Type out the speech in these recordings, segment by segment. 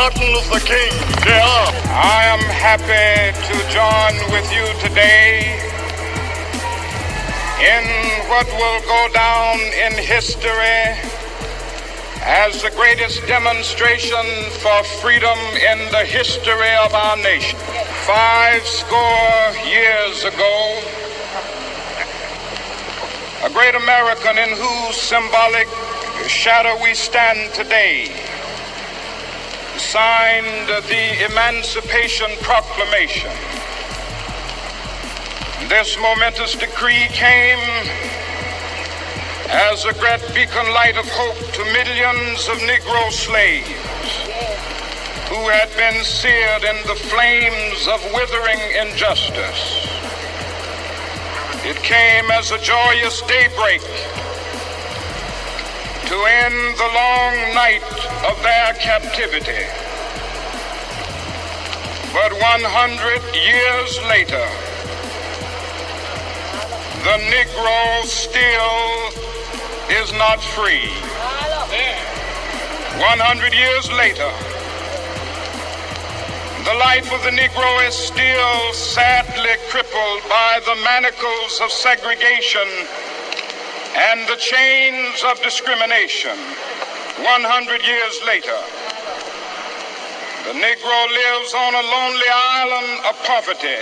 Martin Luther King Jr. I am happy to join with you today in what will go down in history as the greatest demonstration for freedom in the history of our nation. Five score years ago, a great American in whose symbolic shadow we stand today signed the Emancipation Proclamation. This momentous decree came as a great beacon light of hope to millions of Negro slaves who had been seared in the flames of withering injustice. It came as a joyous daybreak to end the long night of their captivity. But 100 years later, the Negro still is not free. 100 years later, the life of the Negro is still sadly crippled by the manacles of segregation and the chains of discrimination 100 years later. The Negro lives on a lonely island of poverty.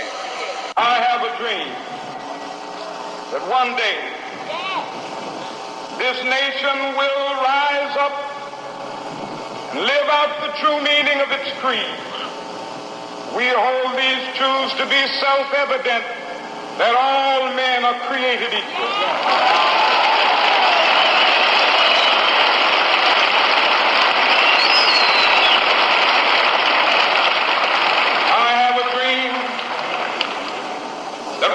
I have a dream that one day this nation will rise up and live out the true meaning of its creed. We hold these truths to be self-evident that all men are created equal. that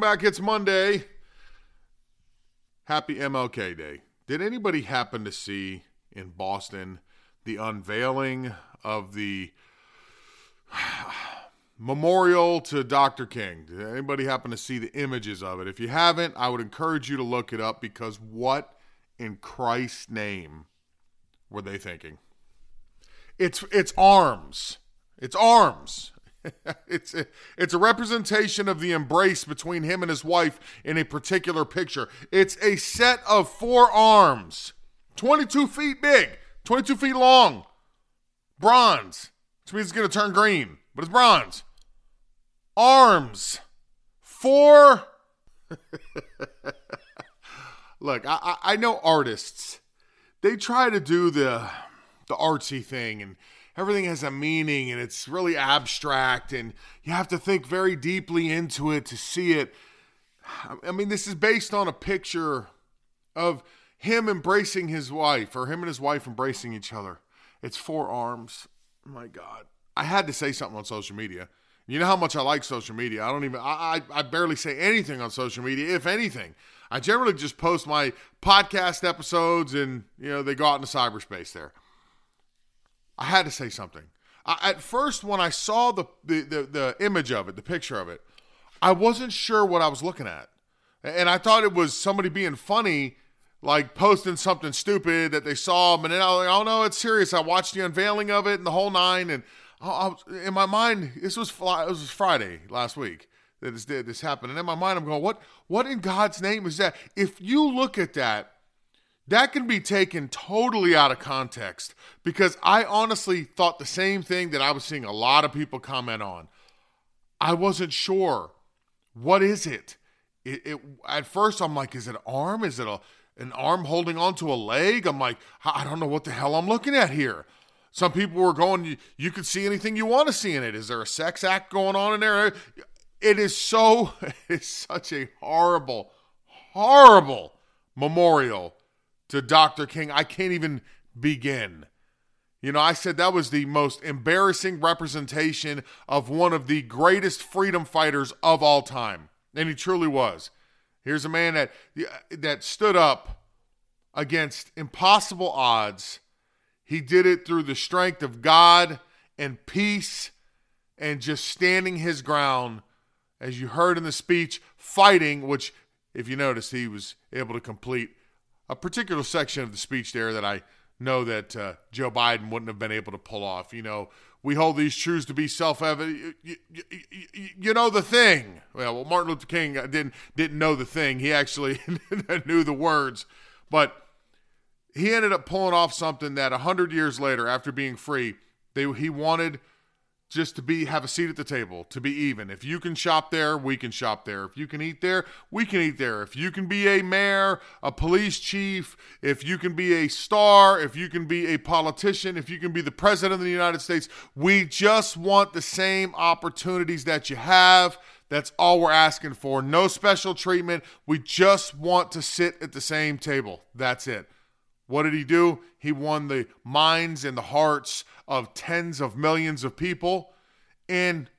Welcome back. It's Monday. Happy MLK Day. Did anybody happen to see in Boston the unveiling of the memorial to Dr. King? Did anybody happen to see the images of it? If you haven't, I would encourage you to look it up because what in Christ's name were they thinking? It's it's arms. It's arms. it's a, it's a representation of the embrace between him and his wife in a particular picture. It's a set of four arms, 22 feet big, 22 feet long, bronze, which means it's going to turn green, but it's bronze. Arms, four. Look, I, I know artists. They try to do the the artsy thing and everything has a meaning and it's really abstract and you have to think very deeply into it to see it. I mean, this is based on a picture of him embracing his wife or him and his wife embracing each other. It's four arms. My God. I had to say something on social media. You know how much I like social media. I don't even, I, I, I barely say anything on social media, if anything. I generally just post my podcast episodes and, you know, they go out into cyberspace there. I had to say something. I, at first, when I saw the, the, the the image of it, the picture of it, I wasn't sure what I was looking at, and I thought it was somebody being funny, like posting something stupid that they saw. But then I was like, "Oh no, it's serious." I watched the unveiling of it and the whole nine, and I, I was, in my mind, this was fly, this was Friday last week that this this happened, and in my mind, I'm going, "What? What in God's name is that?" If you look at that that can be taken totally out of context because I honestly thought the same thing that I was seeing a lot of people comment on. I wasn't sure. What is it? It, it at first I'm like, is it an arm? Is it a an arm holding onto a leg? I'm like, I don't know what the hell I'm looking at here. Some people were going, you, you could see anything you want to see in it. Is there a sex act going on in there? It is so, it's such a horrible, horrible memorial to Dr. King. I can't even begin. You know, I said that was the most embarrassing representation of one of the greatest freedom fighters of all time. And he truly was. Here's a man that that stood up against impossible odds. He did it through the strength of God and peace and just standing his ground as you heard in the speech, fighting, which if you notice he was able to complete a particular section of the speech there that I know that uh, Joe Biden wouldn't have been able to pull off. You know, we hold these truths to be self-evident. You, you, you, know the thing. Well, well, Martin Luther King didn't didn't know the thing. He actually knew the words, but he ended up pulling off something that hundred years later, after being free, they he wanted just to be have a seat at the table to be even. If you can shop there we can shop there. If you can eat there we can eat there. If you can be a mayor a police chief if you can be a star if you can be a politician if you can be the president of the united states we just want the same opportunities that you have. That's all we're asking for. No special treatment. We just want to sit at the same table. That's it what did he do? He won the minds and the hearts of tens of millions of people, and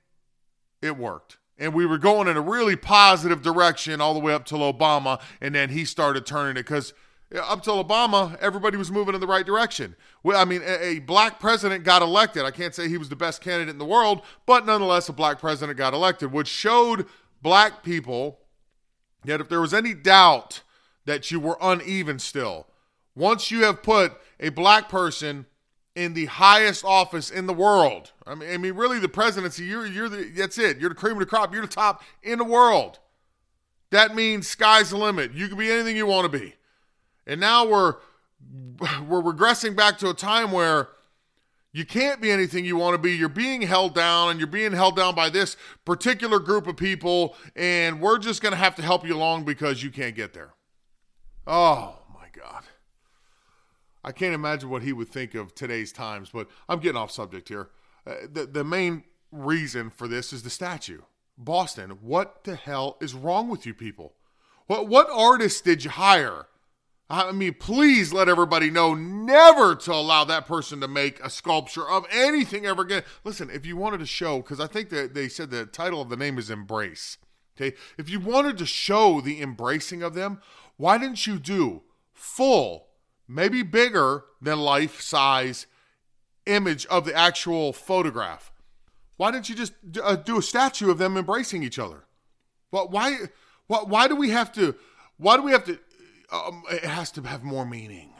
it worked. And we were going in a really positive direction all the way up till Obama, and then he started turning it because up till Obama, everybody was moving in the right direction. Well, I mean, a, a, black president got elected. I can't say he was the best candidate in the world, but nonetheless, a black president got elected, which showed black people that if there was any doubt that you were uneven still, once you have put a black person in the highest office in the world, I mean, I mean, really, the presidency, you're, you're the, that's it. You're the cream of the crop. You're the top in the world. That means sky's the limit. You can be anything you want to be. And now we're we're regressing back to a time where you can't be anything you want to be. You're being held down, and you're being held down by this particular group of people, and we're just going to have to help you along because you can't get there. Oh. I can't imagine what he would think of today's times, but I'm getting off subject here. Uh, the, the main reason for this is the statue. Boston, what the hell is wrong with you people? What, what artist did you hire? I mean, please let everybody know never to allow that person to make a sculpture of anything ever again. Listen, if you wanted to show, because I think that they said the title of the name is Embrace. Okay, if you wanted to show the embracing of them, why didn't you do full maybe bigger than life size image of the actual photograph. Why didn't you just uh, do a statue of them embracing each other? Well, why, why, why do we have to? Why do we have to? Um, it has to have more meaning.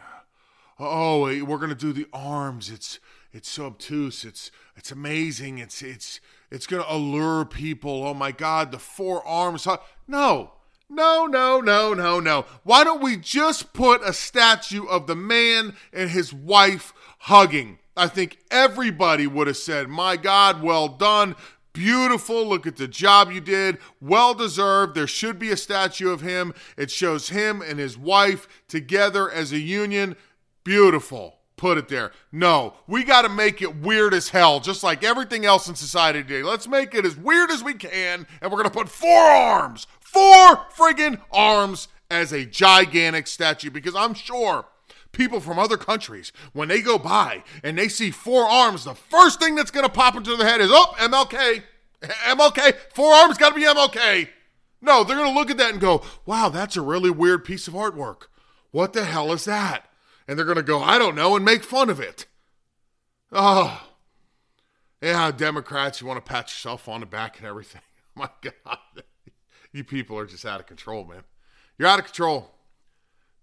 Oh, we're gonna do the arms. It's it's so obtuse. It's it's amazing. It's it's it's gonna allure people. Oh my God, the four arms. No, no, no, no, no, no. Why don't we just put a statue of the man and his wife hugging? I think everybody would have said, My God, well done. Beautiful. Look at the job you did. Well deserved. There should be a statue of him. It shows him and his wife together as a union. Beautiful. Put it there. No, we got to make it weird as hell, just like everything else in society today. Let's make it as weird as we can, and we're going to put four arms, four friggin' arms as a gigantic statue because I'm sure people from other countries, when they go by and they see four arms, the first thing that's going to pop into their head is, oh, MLK. MLK. Four arms got to be MLK. No, they're going to look at that and go, wow, that's a really weird piece of artwork. What the hell is that? And they're going to go, I don't know, and make fun of it. Oh, yeah, Democrats, you want to pat yourself on the back and everything. My God you people are just out of control, man. You're out of control.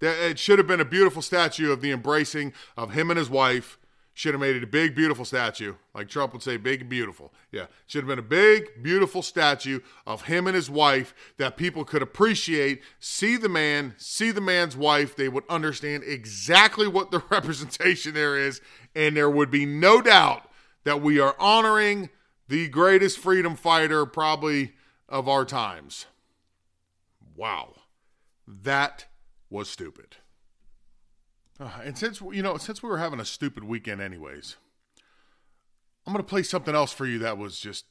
It should have been a beautiful statue of the embracing of him and his wife, should have made it a big, beautiful statue. Like Trump would say, big and beautiful. Yeah. Should have been a big, beautiful statue of him and his wife that people could appreciate, see the man, see the man's wife. They would understand exactly what the representation there is. And there would be no doubt that we are honoring the greatest freedom fighter, probably of our times. Wow. That was stupid. Uh, and since you know, since we were having a stupid weekend, anyways, I'm gonna play something else for you that was just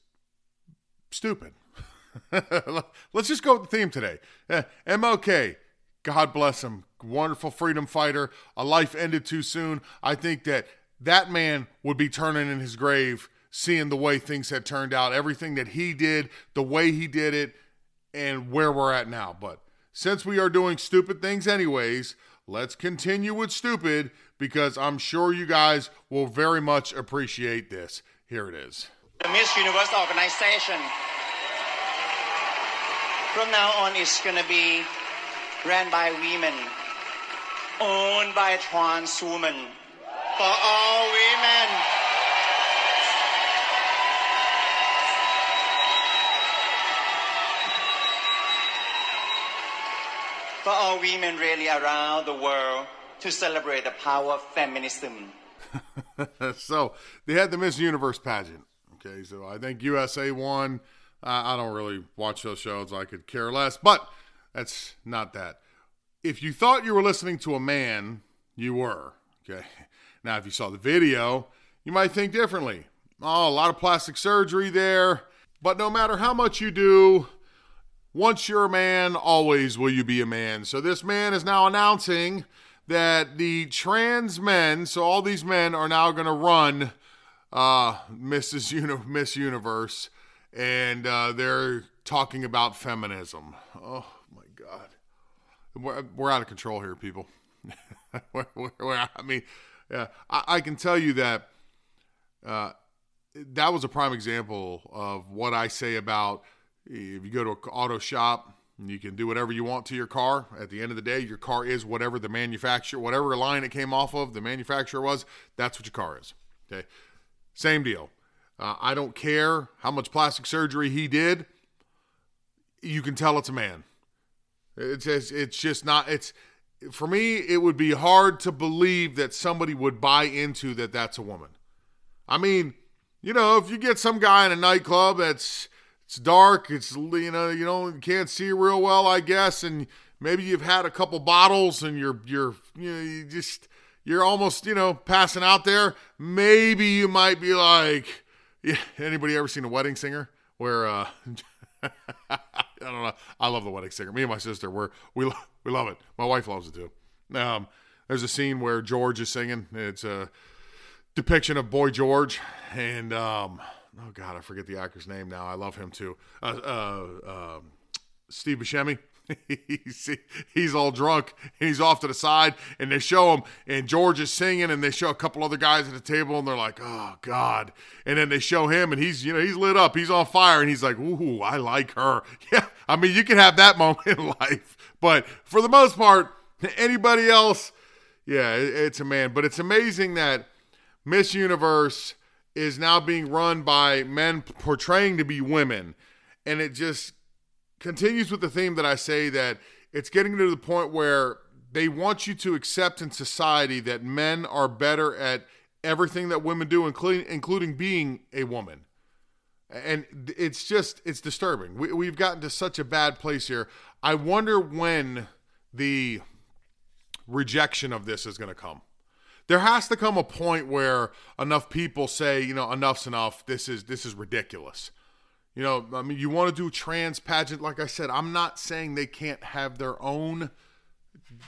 stupid. Let's just go with the theme today. Uh, MLK, God bless him, wonderful freedom fighter. A life ended too soon. I think that that man would be turning in his grave, seeing the way things had turned out, everything that he did, the way he did it, and where we're at now. But since we are doing stupid things anyways, let's continue with stupid because I'm sure you guys will very much appreciate this. Here it is. The Miss Universe organization from now on is going to be ran by women, owned by trans women, for all women. For all women really around the world to celebrate the power of feminism. so they had the Miss Universe pageant. Okay, so I think USA won. I don't really watch those shows. I could care less, but that's not that. If you thought you were listening to a man, you were. Okay. Now, if you saw the video, you might think differently. Oh, a lot of plastic surgery there. But no matter how much you do, once you're a man, always will you be a man. So this man is now announcing that the trans men, so all these men are now going to run uh, Mrs. Uni- Miss Universe, and uh, they're talking about feminism. Oh my God, we're, we're out of control here, people. we're, we're, I mean, yeah, I, I, can tell you that uh, that was a prime example of what I say about if you go to an auto shop, you can do whatever you want to your car. At the end of the day, your car is whatever the manufacturer, whatever line it came off of, the manufacturer was, that's what your car is. Okay. Same deal. Uh, I don't care how much plastic surgery he did. You can tell it's a man. It's just, it's just not, it's, for me, it would be hard to believe that somebody would buy into that that's a woman. I mean, you know, if you get some guy in a nightclub that's, it's dark. It's you know you know you can't see real well, I guess, and maybe you've had a couple bottles and you're you're you know you just you're almost you know passing out there. Maybe you might be like, yeah, anybody ever seen a wedding singer where uh, I don't know. I love the wedding singer. Me and my sister, we're we we love it. My wife loves it too. Um, there's a scene where George is singing. It's a depiction of Boy George, and um, oh god, I forget the actor's name now. I love him too. Uh, uh, uh, Steve Buscemi. he's, he's all drunk and he's off to the side and they show him and George is singing and they show a couple other guys at the table and they're like, oh God. And then they show him and he's, you know, he's lit up. He's on fire and he's like, ooh, I like her. Yeah. I mean, you can have that moment in life, but for the most part, anybody else, yeah, it's a man. But it's amazing that Miss Universe – is now being run by men portraying to be women. And it just continues with the theme that I say that it's getting to the point where they want you to accept in society that men are better at everything that women do, including including being a woman. And it's just it's disturbing. We, we've gotten to such a bad place here. I wonder when the rejection of this is going to come there has to come a point where enough people say, you know, enough's enough. This is this is ridiculous. You know, I mean, you want to do trans pageant, like I said. I'm not saying they can't have their own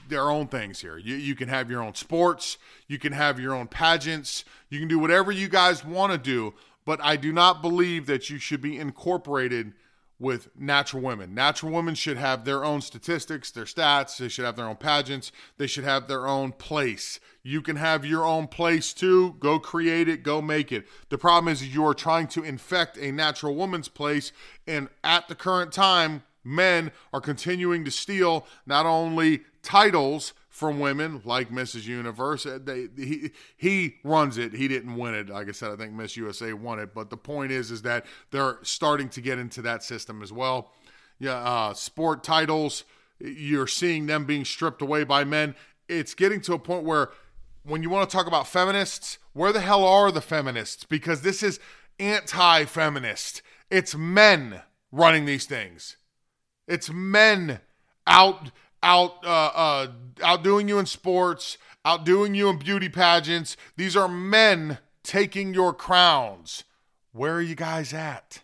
their own things here. You you can have your own sports, you can have your own pageants, you can do whatever you guys want to do. But I do not believe that you should be incorporated with natural women. Natural women should have their own statistics, their stats, they should have their own pageants, they should have their own place. You can have your own place too. Go create it, go make it. The problem is you are trying to infect a natural woman's place, and at the current time, men are continuing to steal not only titles for women, like Mrs. Universe. Uh, they, he he runs it. He didn't win it. Like I said, I think Miss USA won it. But the point is, is that they're starting to get into that system as well. Yeah, uh, sport titles. You're seeing them being stripped away by men. It's getting to a point where, when you want to talk about feminists, where the hell are the feminists? Because this is anti-feminist. It's men running these things. It's men out out uh, uh, outdoing you in sports, outdoing you in beauty pageants. These are men taking your crowns. Where are you guys at?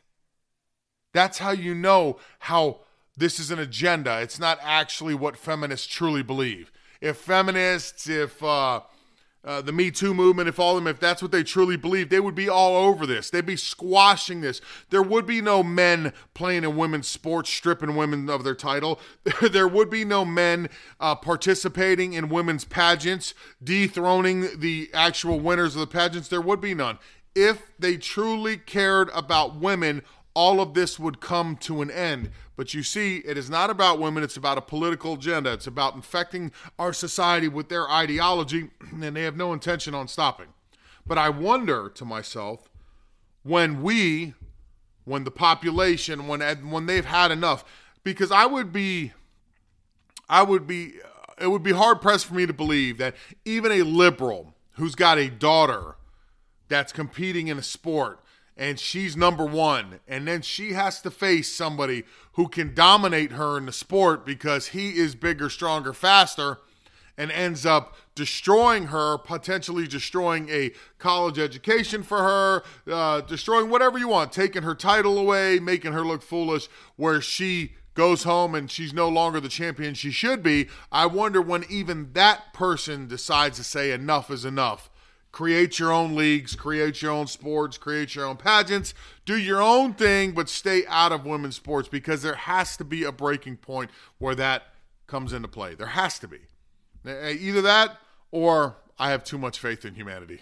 That's how you know how this is an agenda. It's not actually what feminists truly believe. If feminists, if uh, uh, the Me Too movement, if all of them, if that's what they truly believe, they would be all over this. They'd be squashing this. There would be no men playing in women's sports, stripping women of their title. there would be no men uh, participating in women's pageants, dethroning the actual winners of the pageants. There would be none. If they truly cared about women, all of this would come to an end. But you see, it is not about women, it's about a political agenda. It's about infecting our society with their ideology, and they have no intention on stopping. But I wonder to myself when we, when the population, when when they've had enough, because I would be, I would be, it would be hard pressed for me to believe that even a liberal who's got a daughter that's competing in a sport and she's number one. And then she has to face somebody who can dominate her in the sport because he is bigger, stronger, faster, and ends up destroying her, potentially destroying a college education for her, uh, destroying whatever you want, taking her title away, making her look foolish, where she goes home and she's no longer the champion she should be. I wonder when even that person decides to say enough is enough create your own leagues, create your own sports, create your own pageants, do your own thing, but stay out of women's sports because there has to be a breaking point where that comes into play. There has to be. Eh, eh, either that or I have too much faith in humanity.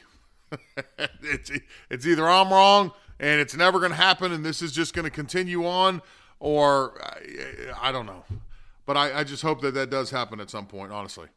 it's, it's either I'm wrong and it's never going to happen and this is just going to continue on, or I, I don't know. But I, I just hope that that does happen at some point, honestly.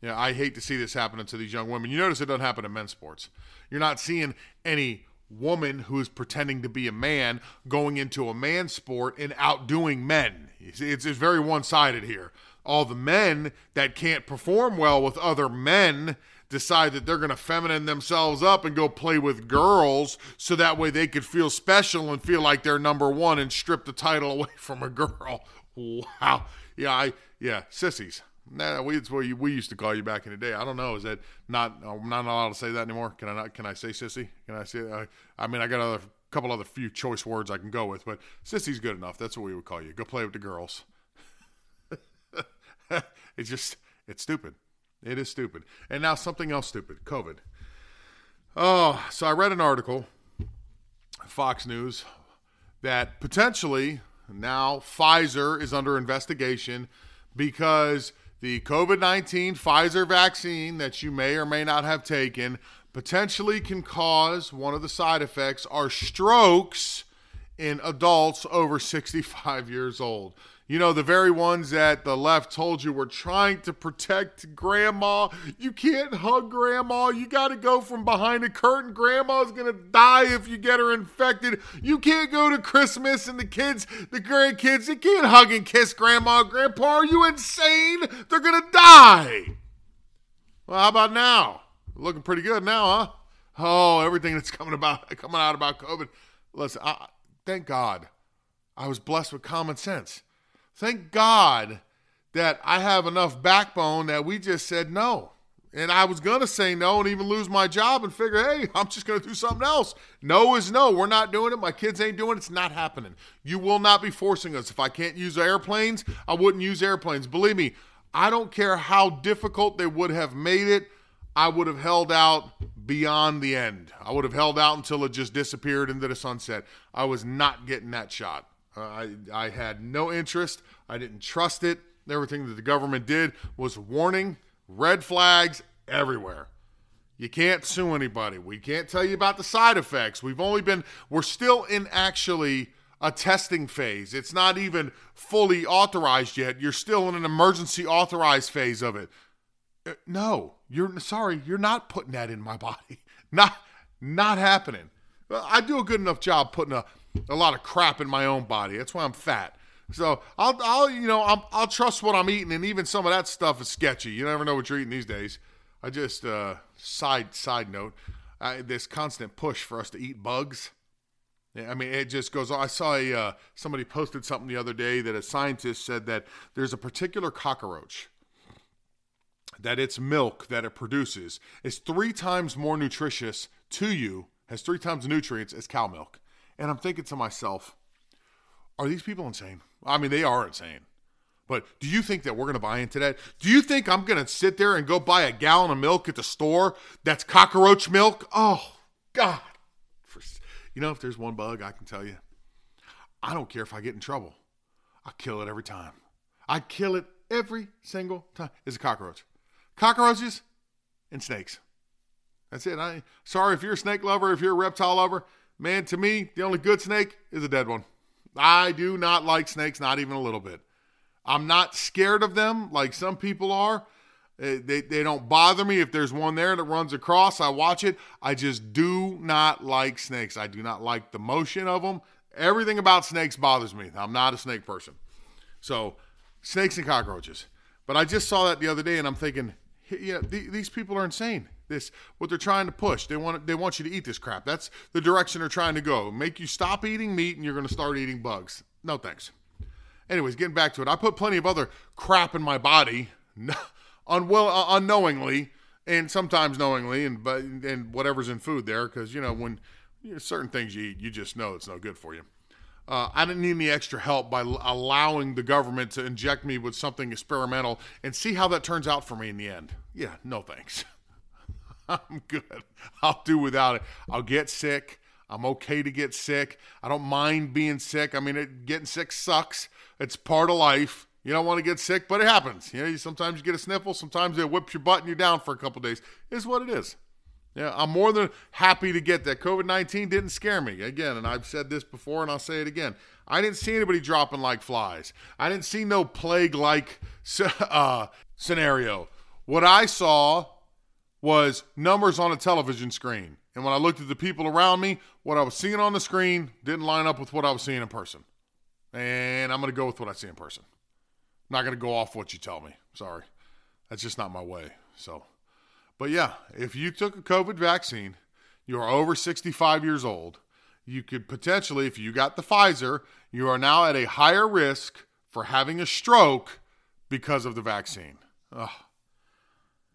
Yeah, I hate to see this happening to these young women. You notice it doesn't happen in men's sports. You're not seeing any woman who's pretending to be a man going into a man's sport and outdoing men. It's, it's very one sided here. All the men that can't perform well with other men decide that they're going to feminine themselves up and go play with girls so that way they could feel special and feel like they're number one and strip the title away from a girl. Wow. Yeah, I yeah, sissies. Nah, we, it's what we used to call you back in the day. I don't know. Is that not? I'm not allowed to say that anymore. Can I not? Can I say sissy? Can I say? Uh, I mean, I got a couple other few choice words I can go with, but sissy's good enough. That's what we would call you. Go play with the girls. it's just, it's stupid. It is stupid. And now something else stupid. COVID. Oh, so I read an article, Fox News, that potentially now Pfizer is under investigation because the COVID 19 Pfizer vaccine that you may or may not have taken potentially can cause one of the side effects are strokes in adults over 65 years old. You know, the very ones that the left told you were trying to protect grandma. You can't hug grandma. You got to go from behind a curtain. Grandma's going to die if you get her infected. You can't go to Christmas and the kids, the grandkids, they can't hug and kiss grandma. Grandpa, are you insane? They're going to die. Well, how about now? Looking pretty good now, huh? Oh, everything that's coming about coming out about COVID. Listen, I, thank God, I was blessed with common sense. Thank God that I have enough backbone that we just said no. And I was going to say no and even lose my job and figure, hey, I'm just going to do something else. No is no. We're not doing it. My kids ain't doing it. It's not happening. You will not be forcing us. If I can't use airplanes, I wouldn't use airplanes. Believe me, I don't care how difficult they would have made it. I would have held out beyond the end. I would have held out until it just disappeared into the sunset. I was not getting that shot. Uh, I, I had no interest. I didn't trust it. Everything that the government did was warning, red flags everywhere. You can't sue anybody. We can't tell you about the side effects. We've only been, we're still in actually a testing phase. It's not even fully authorized yet. You're still in an emergency authorized phase of it. Uh, no, you're sorry, you're not putting that in my body. Not not happening. I do a good enough job putting a, a lot of crap in my own body. That's why I'm fat. So I'll, I'll you know, i will trust what I'm eating, and even some of that stuff is sketchy. You never know what you're eating these days. I just uh, side side note, I, this constant push for us to eat bugs. I mean, it just goes. I saw a, uh, somebody posted something the other day that a scientist said that there's a particular cockroach that its milk that it produces is three times more nutritious to you, has three times nutrients as cow milk. And I'm thinking to myself, are these people insane? I mean, they are insane. But do you think that we're going to buy into that? Do you think I'm going to sit there and go buy a gallon of milk at the store that's cockroach milk? Oh, God. You know, if there's one bug, I can tell you, I don't care if I get in trouble. I kill it every time. I kill it every single time. It's a cockroach. Cockroaches and snakes. That's it. I sorry if you're a snake lover, if you're a reptile lover, man, to me, the only good snake is a dead one. I do not like snakes, not even a little bit. I'm not scared of them like some people are. Uh, they, they don't bother me. If there's one there that runs across, I watch it. I just do not like snakes. I do not like the motion of them. Everything about snakes bothers me. I'm not a snake person. So, snakes and cockroaches. But I just saw that the other day and I'm thinking, yeah, these people are insane. This what they're trying to push. They want they want you to eat this crap. That's the direction they're trying to go. Make you stop eating meat and you're going to start eating bugs. No thanks. Anyways, getting back to it. I put plenty of other crap in my body. uh, unknowingly, and sometimes knowingly, and but and whatever's in food there, because you know when you know, certain things you eat, you just know it's no good for you. Uh, I didn't need any extra help by l- allowing the government to inject me with something experimental and see how that turns out for me in the end. Yeah, no thanks. I'm good. I'll do without it. I'll get sick. I'm okay to get sick. I don't mind being sick. I mean, it, getting sick sucks. It's part of life. You don't want to get sick, but it happens. You know, sometimes you get a sniffle, sometimes it whips your butt and you're down for a couple days. Is what it is. Yeah, I'm more than happy to get that. COVID 19 didn't scare me. Again, and I've said this before and I'll say it again. I didn't see anybody dropping like flies. I didn't see no plague like uh, scenario. What I saw was numbers on a television screen. And when I looked at the people around me, what I was seeing on the screen didn't line up with what I was seeing in person. And I'm going to go with what I see in person not going to go off what you tell me. Sorry. That's just not my way. So, but yeah, if you took a COVID vaccine, you are over 65 years old, you could potentially, if you got the Pfizer, you are now at a higher risk for having a stroke because of the vaccine. Ugh.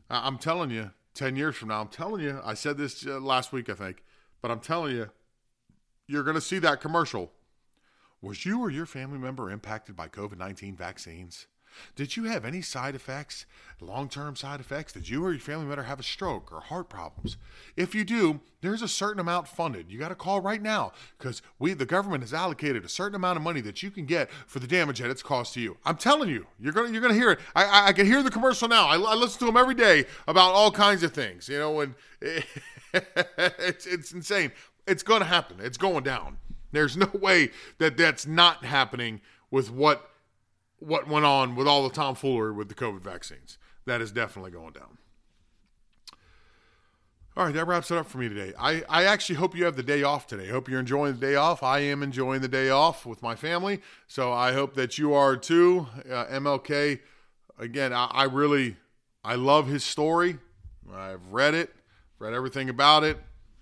I'm telling you, 10 years from now, I'm telling you, I said this uh, last week, I think, but I'm telling you, you're going to see that commercial was you or your family member impacted by COVID 19 vaccines? Did you have any side effects, long term side effects? Did you or your family member have a stroke or heart problems? If you do, there's a certain amount funded. You got to call right now because we, the government, has allocated a certain amount of money that you can get for the damage that it's caused to you. I'm telling you, you're gonna you're gonna hear it. I I, I can hear the commercial now. I, I, listen to them every day about all kinds of things. You know, and it's it's insane. It's gonna happen. It's going down. There's no way that that's not happening with what what went on with all the tomfoolery with the COVID vaccines. That is definitely going down. All right, that wraps it up for me today. I, I actually hope you have the day off today. Hope you're enjoying the day off. I am enjoying the day off with my family. So I hope that you are too. Uh, MLK, again, I, I really, I love his story. I've read it, read everything about it.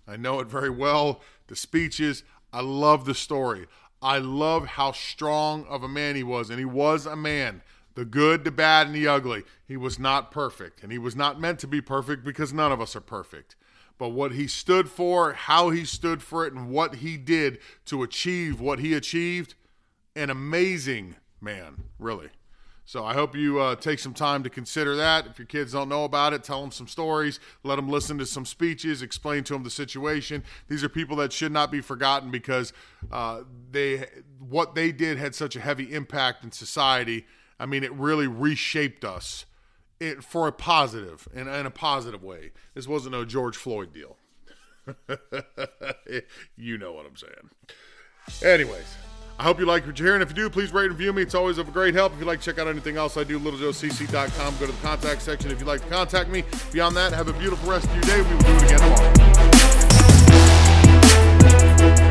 I know it very well. The speeches. I love the story. I love how strong of a man he was, and he was a man. The good, the bad, and the ugly. He was not perfect, and he was not meant to be perfect because none of us are perfect. But what he stood for, how he stood for it, and what he did to achieve what he achieved, an amazing man, really. So I hope you uh, take some time to consider that. If your kids don't know about it, tell them some stories, let them listen to some speeches, explain to them the situation. These are people that should not be forgotten because uh, they what they did had such a heavy impact in society. I mean, it really reshaped us it, for a and in, in a positive way. This wasn't a George Floyd deal. you know what I'm saying. Anyways. I hope you like what you're hearing. If you do, please rate and review me. It's always of a great help. If you'd like to check out anything else I do, littlejoecc.com. Go to the contact section if you'd like to contact me. Beyond that, have a beautiful rest of your day. We will do it again tomorrow.